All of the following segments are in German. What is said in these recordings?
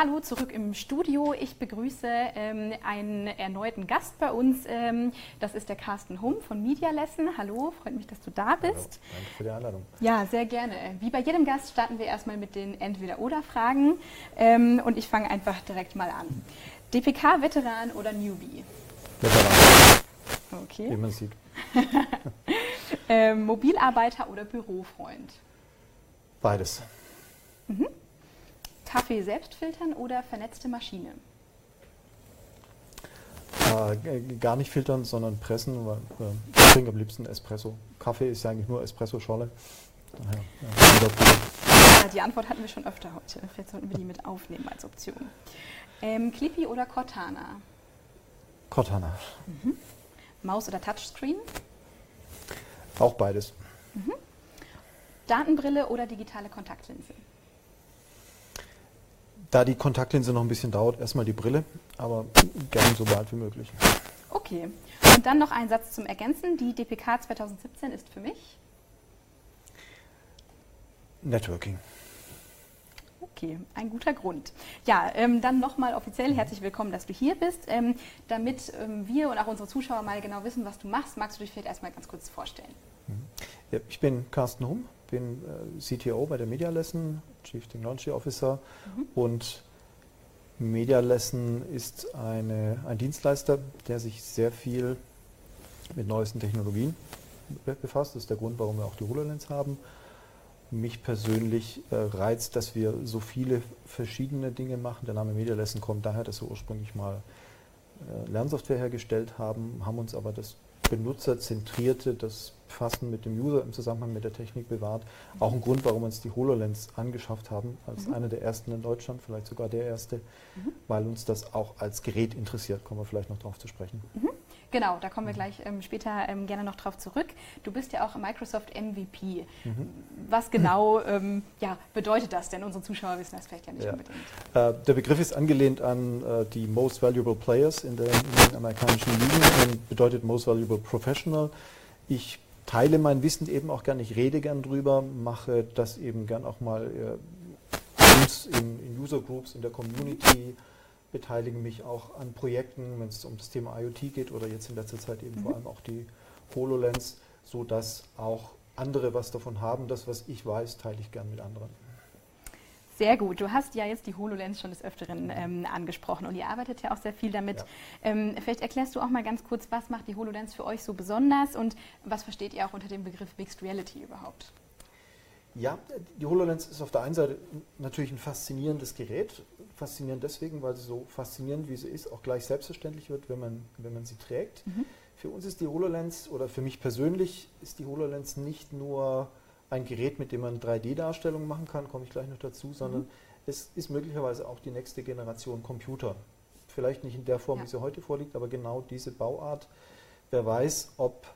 Hallo zurück im Studio. Ich begrüße ähm, einen erneuten Gast bei uns. Ähm, das ist der Carsten Hum von Media Lesson. Hallo, freut mich, dass du da bist. Hallo, danke für die Einladung. Ja, sehr gerne. Wie bei jedem Gast starten wir erstmal mit den Entweder-Oder-Fragen. Ähm, und ich fange einfach direkt mal an. DPK-Veteran oder Newbie? Veteran. Okay. Wie man sieht. ähm, Mobilarbeiter oder Bürofreund? Beides. Mhm. Kaffee selbst filtern oder vernetzte Maschine? Äh, gar nicht filtern, sondern pressen. Weil, äh, ich trinke am liebsten Espresso. Kaffee ist ja eigentlich nur Espresso-Scholle. Ja, die Antwort hatten wir schon öfter heute. Vielleicht sollten wir die mit aufnehmen als Option. Ähm, Clippy oder Cortana? Cortana. Mhm. Maus oder Touchscreen? Auch beides. Mhm. Datenbrille oder digitale Kontaktlinse? Da die Kontaktlinse noch ein bisschen dauert, erstmal die Brille, aber gerne so bald wie möglich. Okay. Und dann noch ein Satz zum Ergänzen. Die DPK 2017 ist für mich? Networking. Okay, ein guter Grund. Ja, ähm, dann nochmal offiziell herzlich willkommen, dass du hier bist. Ähm, damit ähm, wir und auch unsere Zuschauer mal genau wissen, was du machst, magst du dich vielleicht erstmal ganz kurz vorstellen? Mhm. Ja, ich bin Carsten Hum, bin äh, CTO bei der Media Lesson, Chief Technology Officer mhm. und Media Lesson ist eine, ein Dienstleister, der sich sehr viel mit neuesten Technologien befasst. Das ist der Grund, warum wir auch die HoloLens haben mich persönlich äh, reizt, dass wir so viele verschiedene Dinge machen. Der Name Media Lesson kommt daher, dass wir ursprünglich mal äh, Lernsoftware hergestellt haben, haben uns aber das Benutzerzentrierte, das Fassen mit dem User im Zusammenhang mit der Technik bewahrt. Auch ein Grund, warum wir uns die HoloLens angeschafft haben, als mhm. einer der ersten in Deutschland, vielleicht sogar der erste, mhm. weil uns das auch als Gerät interessiert. Kommen wir vielleicht noch darauf zu sprechen. Mhm. Genau, da kommen wir gleich ähm, später ähm, gerne noch drauf zurück. Du bist ja auch Microsoft MVP. Mhm. Was genau ähm, ja, bedeutet das denn? Unsere Zuschauer wissen das vielleicht ja nicht ja. unbedingt. Äh, der Begriff ist angelehnt an äh, die Most Valuable Players in, der, in den amerikanischen Ligen und bedeutet Most Valuable Professional. Ich teile mein Wissen eben auch gern, ich rede gern drüber, mache das eben gern auch mal äh, uns in, in User Groups, in der Community beteilige mich auch an Projekten, wenn es um das Thema IoT geht oder jetzt in letzter Zeit eben mhm. vor allem auch die HoloLens, sodass auch andere was davon haben. Das, was ich weiß, teile ich gern mit anderen. Sehr gut. Du hast ja jetzt die HoloLens schon des Öfteren ähm, angesprochen und ihr arbeitet ja auch sehr viel damit. Ja. Ähm, vielleicht erklärst du auch mal ganz kurz, was macht die HoloLens für euch so besonders und was versteht ihr auch unter dem Begriff Mixed Reality überhaupt? Ja, die HoloLens ist auf der einen Seite natürlich ein faszinierendes Gerät. Faszinierend deswegen, weil sie so faszinierend wie sie ist, auch gleich selbstverständlich wird, wenn man, wenn man sie trägt. Mhm. Für uns ist die HoloLens, oder für mich persönlich, ist die HoloLens nicht nur ein Gerät, mit dem man 3D-Darstellungen machen kann, komme ich gleich noch dazu, sondern mhm. es ist möglicherweise auch die nächste Generation Computer. Vielleicht nicht in der Form, ja. wie sie heute vorliegt, aber genau diese Bauart. Wer weiß, ob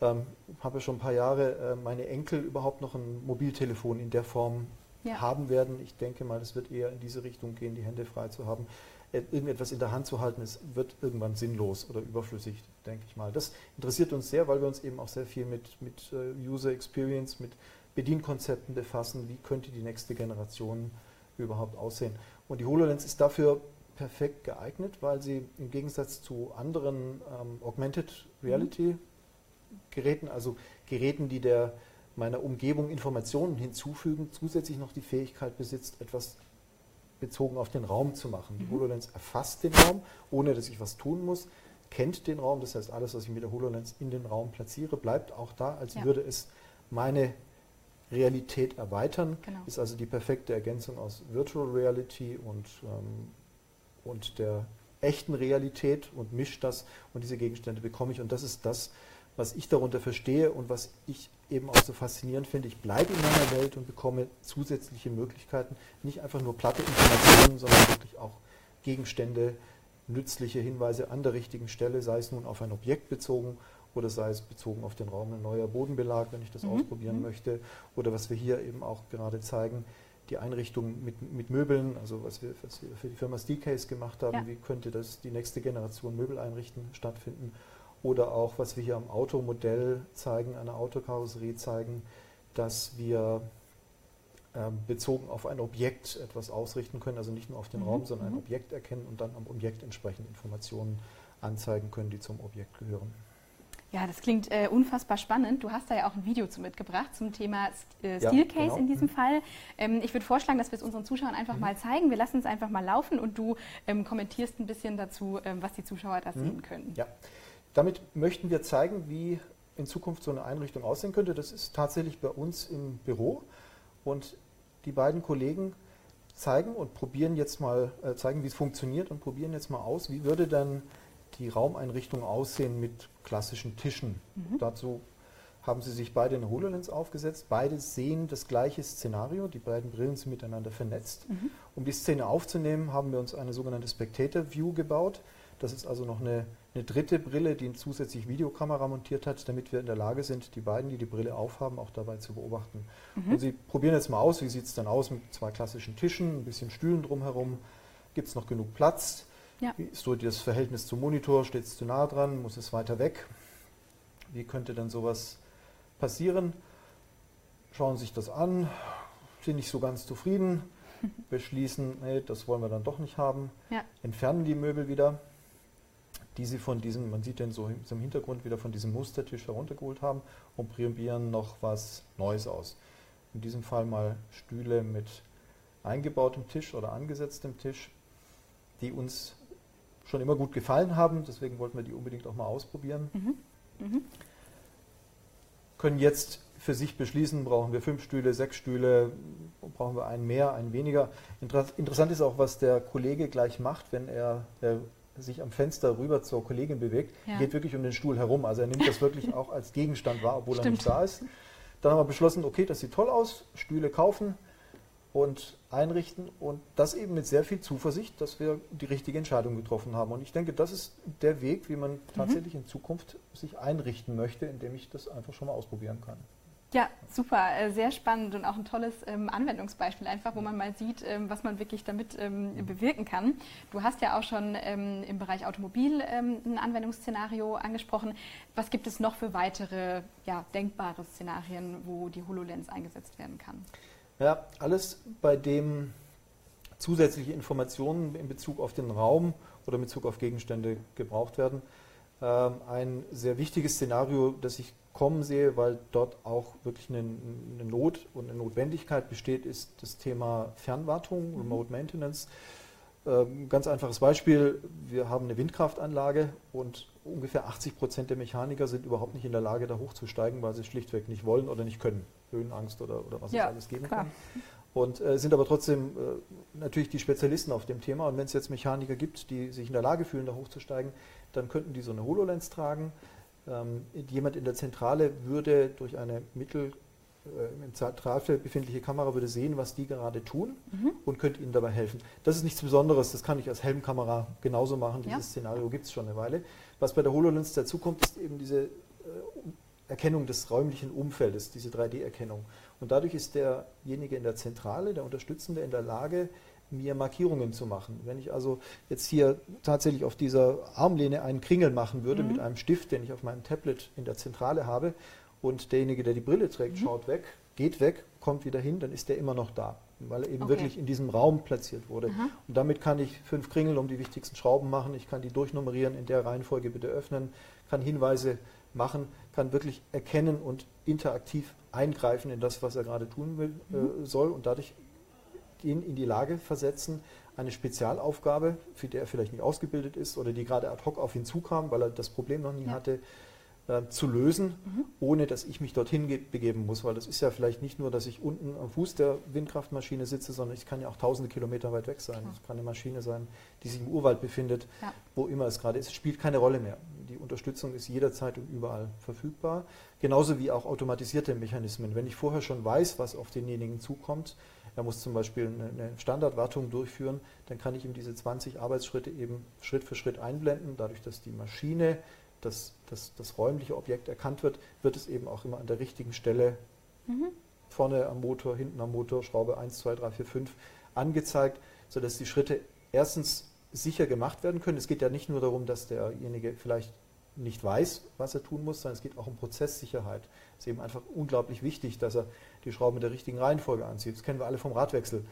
ähm, habe schon ein paar Jahre äh, meine Enkel überhaupt noch ein Mobiltelefon in der Form ja. haben werden. Ich denke mal, es wird eher in diese Richtung gehen, die Hände frei zu haben. Äh, irgendetwas in der Hand zu halten, es wird irgendwann sinnlos oder überflüssig, denke ich mal. Das interessiert uns sehr, weil wir uns eben auch sehr viel mit, mit uh, User Experience, mit Bedienkonzepten befassen. Wie könnte die nächste Generation überhaupt aussehen? Und die HoloLens ist dafür perfekt geeignet, weil sie im Gegensatz zu anderen ähm, Augmented Reality mhm Geräten, also Geräten, die der meiner Umgebung Informationen hinzufügen, zusätzlich noch die Fähigkeit besitzt, etwas bezogen auf den Raum zu machen. Die mhm. HoloLens erfasst den Raum, ohne dass ich was tun muss, kennt den Raum, das heißt, alles, was ich mit der HoloLens in den Raum platziere, bleibt auch da, als ja. würde es meine Realität erweitern. Genau. Ist also die perfekte Ergänzung aus Virtual Reality und, ähm, und der echten Realität und mischt das und diese Gegenstände bekomme ich. Und das ist das, was ich darunter verstehe und was ich eben auch so faszinierend finde. Ich bleibe in meiner Welt und bekomme zusätzliche Möglichkeiten, nicht einfach nur platte Informationen, sondern wirklich auch Gegenstände, nützliche Hinweise an der richtigen Stelle, sei es nun auf ein Objekt bezogen oder sei es bezogen auf den Raum ein neuer Bodenbelag, wenn ich das mhm. ausprobieren mhm. möchte, oder was wir hier eben auch gerade zeigen, die Einrichtung mit, mit Möbeln, also was wir, was wir für die Firma Steelcase gemacht haben, ja. wie könnte das die nächste Generation Möbel einrichten stattfinden oder auch, was wir hier am Automodell zeigen, an der Autokarosserie zeigen, dass wir ähm, bezogen auf ein Objekt etwas ausrichten können, also nicht nur auf den mhm. Raum, sondern ein mhm. Objekt erkennen und dann am Objekt entsprechend Informationen anzeigen können, die zum Objekt gehören. Ja, das klingt äh, unfassbar spannend. Du hast da ja auch ein Video zu mitgebracht zum Thema äh, Steelcase ja, genau. in diesem mhm. Fall. Ähm, ich würde vorschlagen, dass wir es unseren Zuschauern einfach mhm. mal zeigen. Wir lassen es einfach mal laufen und du ähm, kommentierst ein bisschen dazu, ähm, was die Zuschauer da mhm. sehen können. Ja, damit möchten wir zeigen, wie in Zukunft so eine Einrichtung aussehen könnte. Das ist tatsächlich bei uns im Büro und die beiden Kollegen zeigen und probieren jetzt mal, äh, zeigen, wie es funktioniert und probieren jetzt mal aus, wie würde dann die Raumeinrichtung aussehen mit klassischen Tischen. Mhm. Dazu haben sie sich beide eine HoloLens aufgesetzt. Beide sehen das gleiche Szenario. Die beiden Brillen sind miteinander vernetzt. Mhm. Um die Szene aufzunehmen, haben wir uns eine sogenannte Spectator View gebaut. Das ist also noch eine, eine dritte Brille, die eine zusätzlich Videokamera montiert hat, damit wir in der Lage sind, die beiden, die die Brille aufhaben, auch dabei zu beobachten. Mhm. Und Sie probieren jetzt mal aus, wie sieht es dann aus mit zwei klassischen Tischen, ein bisschen Stühlen drumherum. Gibt es noch genug Platz? Ja. Wie ist so das Verhältnis zum Monitor? Steht es zu nah dran? Muss es weiter weg? Wie könnte dann sowas passieren? Schauen sich das an, sind nicht so ganz zufrieden, beschließen, nee, das wollen wir dann doch nicht haben, ja. entfernen die Möbel wieder die sie von diesem, man sieht den so im Hintergrund wieder von diesem Mustertisch heruntergeholt haben und probieren noch was Neues aus. In diesem Fall mal Stühle mit eingebautem Tisch oder angesetztem Tisch, die uns schon immer gut gefallen haben, deswegen wollten wir die unbedingt auch mal ausprobieren. Mhm. Mhm. Können jetzt für sich beschließen, brauchen wir fünf Stühle, sechs Stühle, brauchen wir einen mehr, einen weniger. Interessant ist auch, was der Kollege gleich macht, wenn er, er sich am Fenster rüber zur Kollegin bewegt, ja. geht wirklich um den Stuhl herum. Also er nimmt das wirklich auch als Gegenstand wahr, obwohl Stimmt. er nicht da ist. Dann haben wir beschlossen, okay, das sieht toll aus, Stühle kaufen und einrichten und das eben mit sehr viel Zuversicht, dass wir die richtige Entscheidung getroffen haben. Und ich denke, das ist der Weg, wie man mhm. tatsächlich in Zukunft sich einrichten möchte, indem ich das einfach schon mal ausprobieren kann. Ja, super, äh, sehr spannend und auch ein tolles ähm, Anwendungsbeispiel einfach, wo man mal sieht, ähm, was man wirklich damit ähm, bewirken kann. Du hast ja auch schon im Bereich Automobil ein Anwendungsszenario angesprochen. Was gibt es noch für weitere ja, denkbare Szenarien, wo die HoloLens eingesetzt werden kann? Ja, alles bei dem zusätzliche Informationen in Bezug auf den Raum oder in Bezug auf Gegenstände gebraucht werden. Ähm, ein sehr wichtiges Szenario, das ich kommen sehe, weil dort auch wirklich eine, eine, Not und eine Notwendigkeit besteht, ist das Thema Fernwartung, mhm. Remote Maintenance. Ähm, ganz einfaches Beispiel, wir haben eine Windkraftanlage und ungefähr 80 Prozent der Mechaniker sind überhaupt nicht in der Lage, da hochzusteigen, weil sie es schlichtweg nicht wollen oder nicht können. Höhenangst oder, oder was ja, es alles geben klar. kann. Und äh, sind aber trotzdem äh, natürlich die Spezialisten auf dem Thema. Und wenn es jetzt Mechaniker gibt, die sich in der Lage fühlen, da hochzusteigen, dann könnten die so eine HoloLens tragen. Ähm, jemand in der Zentrale würde durch eine mittel äh, im Zentralfeld befindliche Kamera würde sehen, was die gerade tun mhm. und könnte ihnen dabei helfen. Das ist nichts Besonderes, das kann ich als Helmkamera genauso machen. Dieses ja. Szenario gibt es schon eine Weile. Was bei der HoloLens dazukommt, ist eben diese äh, Erkennung des räumlichen Umfeldes, diese 3D-Erkennung. Und dadurch ist derjenige in der Zentrale, der Unterstützende, in der Lage, mir Markierungen zu machen. Wenn ich also jetzt hier tatsächlich auf dieser Armlehne einen Kringel machen würde mhm. mit einem Stift, den ich auf meinem Tablet in der Zentrale habe und derjenige, der die Brille trägt, mhm. schaut weg, geht weg, kommt wieder hin, dann ist der immer noch da, weil er eben okay. wirklich in diesem Raum platziert wurde. Mhm. Und damit kann ich fünf Kringel um die wichtigsten Schrauben machen, ich kann die durchnummerieren, in der Reihenfolge bitte öffnen, kann Hinweise machen, kann wirklich erkennen und interaktiv eingreifen in das, was er gerade tun will, mhm. äh, soll und dadurch ihn in die Lage versetzen, eine Spezialaufgabe, für die er vielleicht nicht ausgebildet ist oder die gerade ad hoc auf ihn zukam, weil er das Problem noch nie ja. hatte, äh, zu lösen, mhm. ohne dass ich mich dorthin begeben muss. Weil das ist ja vielleicht nicht nur, dass ich unten am Fuß der Windkraftmaschine sitze, sondern ich kann ja auch tausende Kilometer weit weg sein. Es kann eine Maschine sein, die sich im Urwald befindet, ja. wo immer es gerade ist. Es spielt keine Rolle mehr. Die Unterstützung ist jederzeit und überall verfügbar. Genauso wie auch automatisierte Mechanismen. Wenn ich vorher schon weiß, was auf denjenigen zukommt, er muss zum Beispiel eine Standardwartung durchführen, dann kann ich ihm diese 20 Arbeitsschritte eben Schritt für Schritt einblenden. Dadurch, dass die Maschine, das, das, das räumliche Objekt erkannt wird, wird es eben auch immer an der richtigen Stelle mhm. vorne am Motor, hinten am Motor, Schraube 1, 2, 3, 4, 5 angezeigt, sodass die Schritte erstens sicher gemacht werden können. Es geht ja nicht nur darum, dass derjenige vielleicht nicht weiß, was er tun muss, sondern es geht auch um Prozesssicherheit. Es ist eben einfach unglaublich wichtig, dass er die Schrauben in der richtigen Reihenfolge anzieht. Das kennen wir alle vom Radwechsel.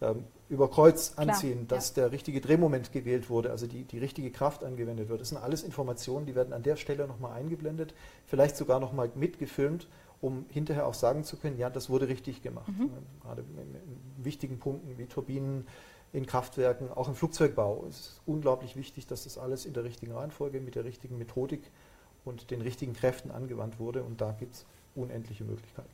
Ähm, über Kreuz anziehen, Klar, dass ja. der richtige Drehmoment gewählt wurde, also die, die richtige Kraft angewendet wird. Das sind alles Informationen, die werden an der Stelle nochmal eingeblendet, vielleicht sogar nochmal mitgefilmt, um hinterher auch sagen zu können, ja, das wurde richtig gemacht. Mhm. Gerade in wichtigen Punkten wie Turbinen, in Kraftwerken, auch im Flugzeugbau. Es ist unglaublich wichtig, dass das alles in der richtigen Reihenfolge, mit der richtigen Methodik und den richtigen Kräften angewandt wurde. Und da gibt es unendliche Möglichkeiten.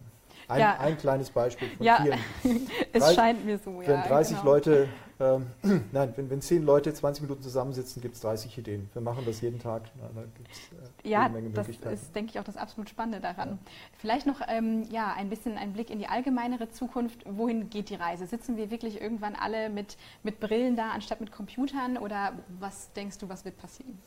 Ein, ja. ein, kleines Beispiel von ja, vielen. es Drei, scheint mir so, Wenn 30 genau. Leute, ähm, nein, wenn, wenn 10 Leute 20 Minuten zusammensitzen, gibt es 30 Ideen. Wir machen das jeden Tag. Da äh, ja, das ist, denke ich, auch das absolut Spannende daran. Ja. Vielleicht noch ähm, ja, ein bisschen ein Blick in die allgemeinere Zukunft. Wohin geht die Reise? Sitzen wir wirklich irgendwann alle mit, mit Brillen da, anstatt mit Computern? Oder was denkst du, was wird passieren?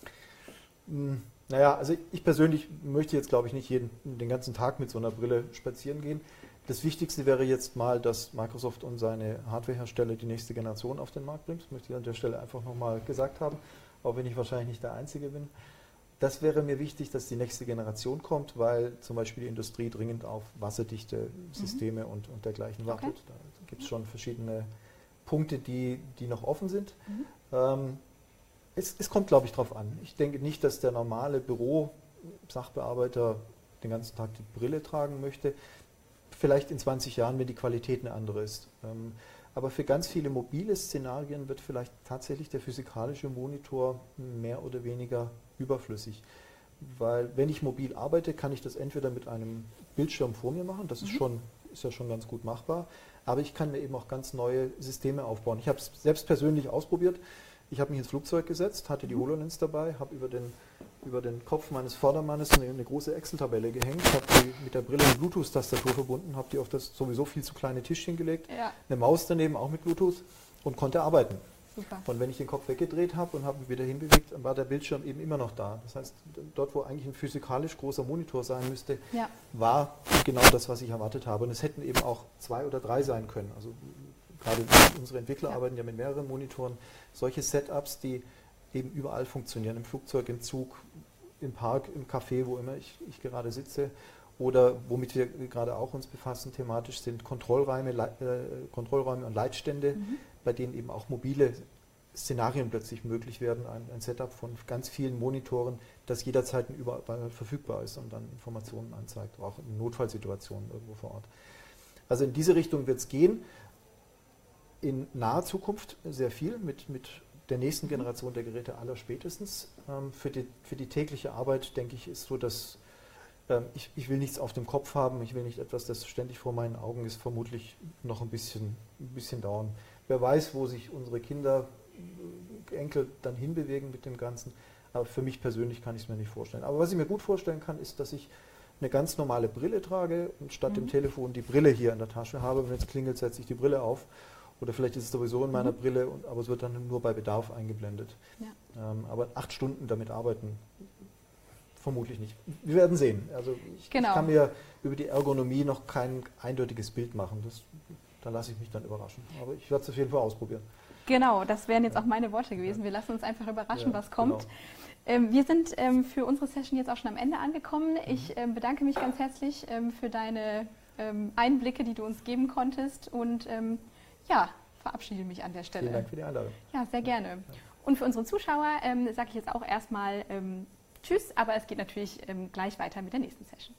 Hm. Naja, also ich persönlich möchte jetzt, glaube ich, nicht jeden, den ganzen Tag mit so einer Brille spazieren gehen. Das Wichtigste wäre jetzt mal, dass Microsoft und seine Hardwarehersteller die nächste Generation auf den Markt bringt. Das möchte ich an der Stelle einfach nochmal gesagt haben, auch wenn ich wahrscheinlich nicht der Einzige bin. Das wäre mir wichtig, dass die nächste Generation kommt, weil zum Beispiel die Industrie dringend auf wasserdichte Systeme mhm. und, und dergleichen wartet. Okay. Da gibt es schon verschiedene Punkte, die, die noch offen sind. Mhm. Ähm, es, es kommt, glaube ich, darauf an. Ich denke nicht, dass der normale Büro-Sachbearbeiter den ganzen Tag die Brille tragen möchte. Vielleicht in 20 Jahren, wenn die Qualität eine andere ist. Ähm, aber für ganz viele mobile Szenarien wird vielleicht tatsächlich der physikalische Monitor mehr oder weniger überflüssig. Weil wenn ich mobil arbeite, kann ich das entweder mit einem Bildschirm vor mir machen, das mhm. ist, schon, ist ja schon ganz gut machbar, aber ich kann mir eben auch ganz neue Systeme aufbauen. Ich habe es selbst persönlich ausprobiert. Ich habe mich ins Flugzeug gesetzt, hatte die mhm. HoloLens dabei, habe über den, über den Kopf meines Vordermannes eine, eine große Excel-Tabelle gehängt, habe die mit der Brille eine Bluetooth-Tastatur verbunden, habe die auf das sowieso viel zu kleine Tischchen gelegt, ja. eine Maus daneben auch mit Bluetooth und konnte arbeiten. Super. Und wenn ich den Kopf weggedreht habe und habe mich wieder hinbewegt, war der Bildschirm eben immer noch da. Das heißt, dort, wo eigentlich ein physikalisch großer Monitor sein müsste, ja. war genau das, was ich erwartet habe. Und es hätten eben auch zwei oder drei sein können. Also gerade unsere Entwickler ja. arbeiten ja mit mehreren Monitoren, solche Setups, die eben überall funktionieren, im Flugzeug, im Zug, im Park, im Café, wo immer ich, ich gerade sitze oder womit wir gerade auch uns befassen thematisch sind Kontrollräume, äh, Kontrollräume und Leitstände, mhm. bei denen eben auch mobile Szenarien plötzlich möglich werden, ein, ein, Setup von ganz vielen Monitoren, das jederzeit überall verfügbar ist und dann Informationen anzeigt, auch in Notfallsituationen irgendwo vor Ort. Also in diese Richtung wird es gehen in naher Zukunft sehr viel mit, mit der nächsten. Generation der Geräte aller spätestens. Ähm, für, die, für die tägliche Arbeit, denke ich, ist so, dass ähm, ich, ich will nichts auf dem Kopf haben, ich will nicht etwas, das ständig vor meinen Augen ist, vermutlich noch ein bisschen, ein bisschen dauern. Wer weiß, wo sich unsere Kinder, äh, Enkel dann hinbewegen mit dem Ganzen. Aber für mich persönlich kann ich es mir nicht vorstellen. Aber was ich mir gut vorstellen kann, ist, dass ich eine ganz normale Brille trage und statt mhm. dem Telefon die Brille hier in der Tasche habe. Wenn es klingelt, setze ich die Brille auf oder vielleicht ist es sowieso in meiner mhm. Brille, aber es wird dann nur bei Bedarf eingeblendet. Ja. Ähm, aber acht Stunden damit arbeiten, vermutlich nicht. Wir werden sehen. Also ich, genau. ich, kann mir über die Ergonomie noch kein eindeutiges Bild machen. Das, da lasse ich mich dann überraschen. Aber ich werde es auf jeden Fall ausprobieren. Genau, das wären jetzt auch meine Worte gewesen. Wir lassen uns einfach überraschen, ja, was kommt. Genau. Ähm, wir sind ähm, für unsere Session jetzt auch schon am Ende angekommen. Ich mhm. ähm, bedanke mich ganz herzlich ähm, für deine ähm, Einblicke, die du uns geben konntest und ähm, ja, verabschiede mich an der Stelle. Vielen Dank für die Einladung. Ja, sehr gerne. Und für unsere Zuschauer ähm, sage ich jetzt auch erstmal ähm, Tschüss, aber es geht natürlich ähm, gleich weiter mit der nächsten Session.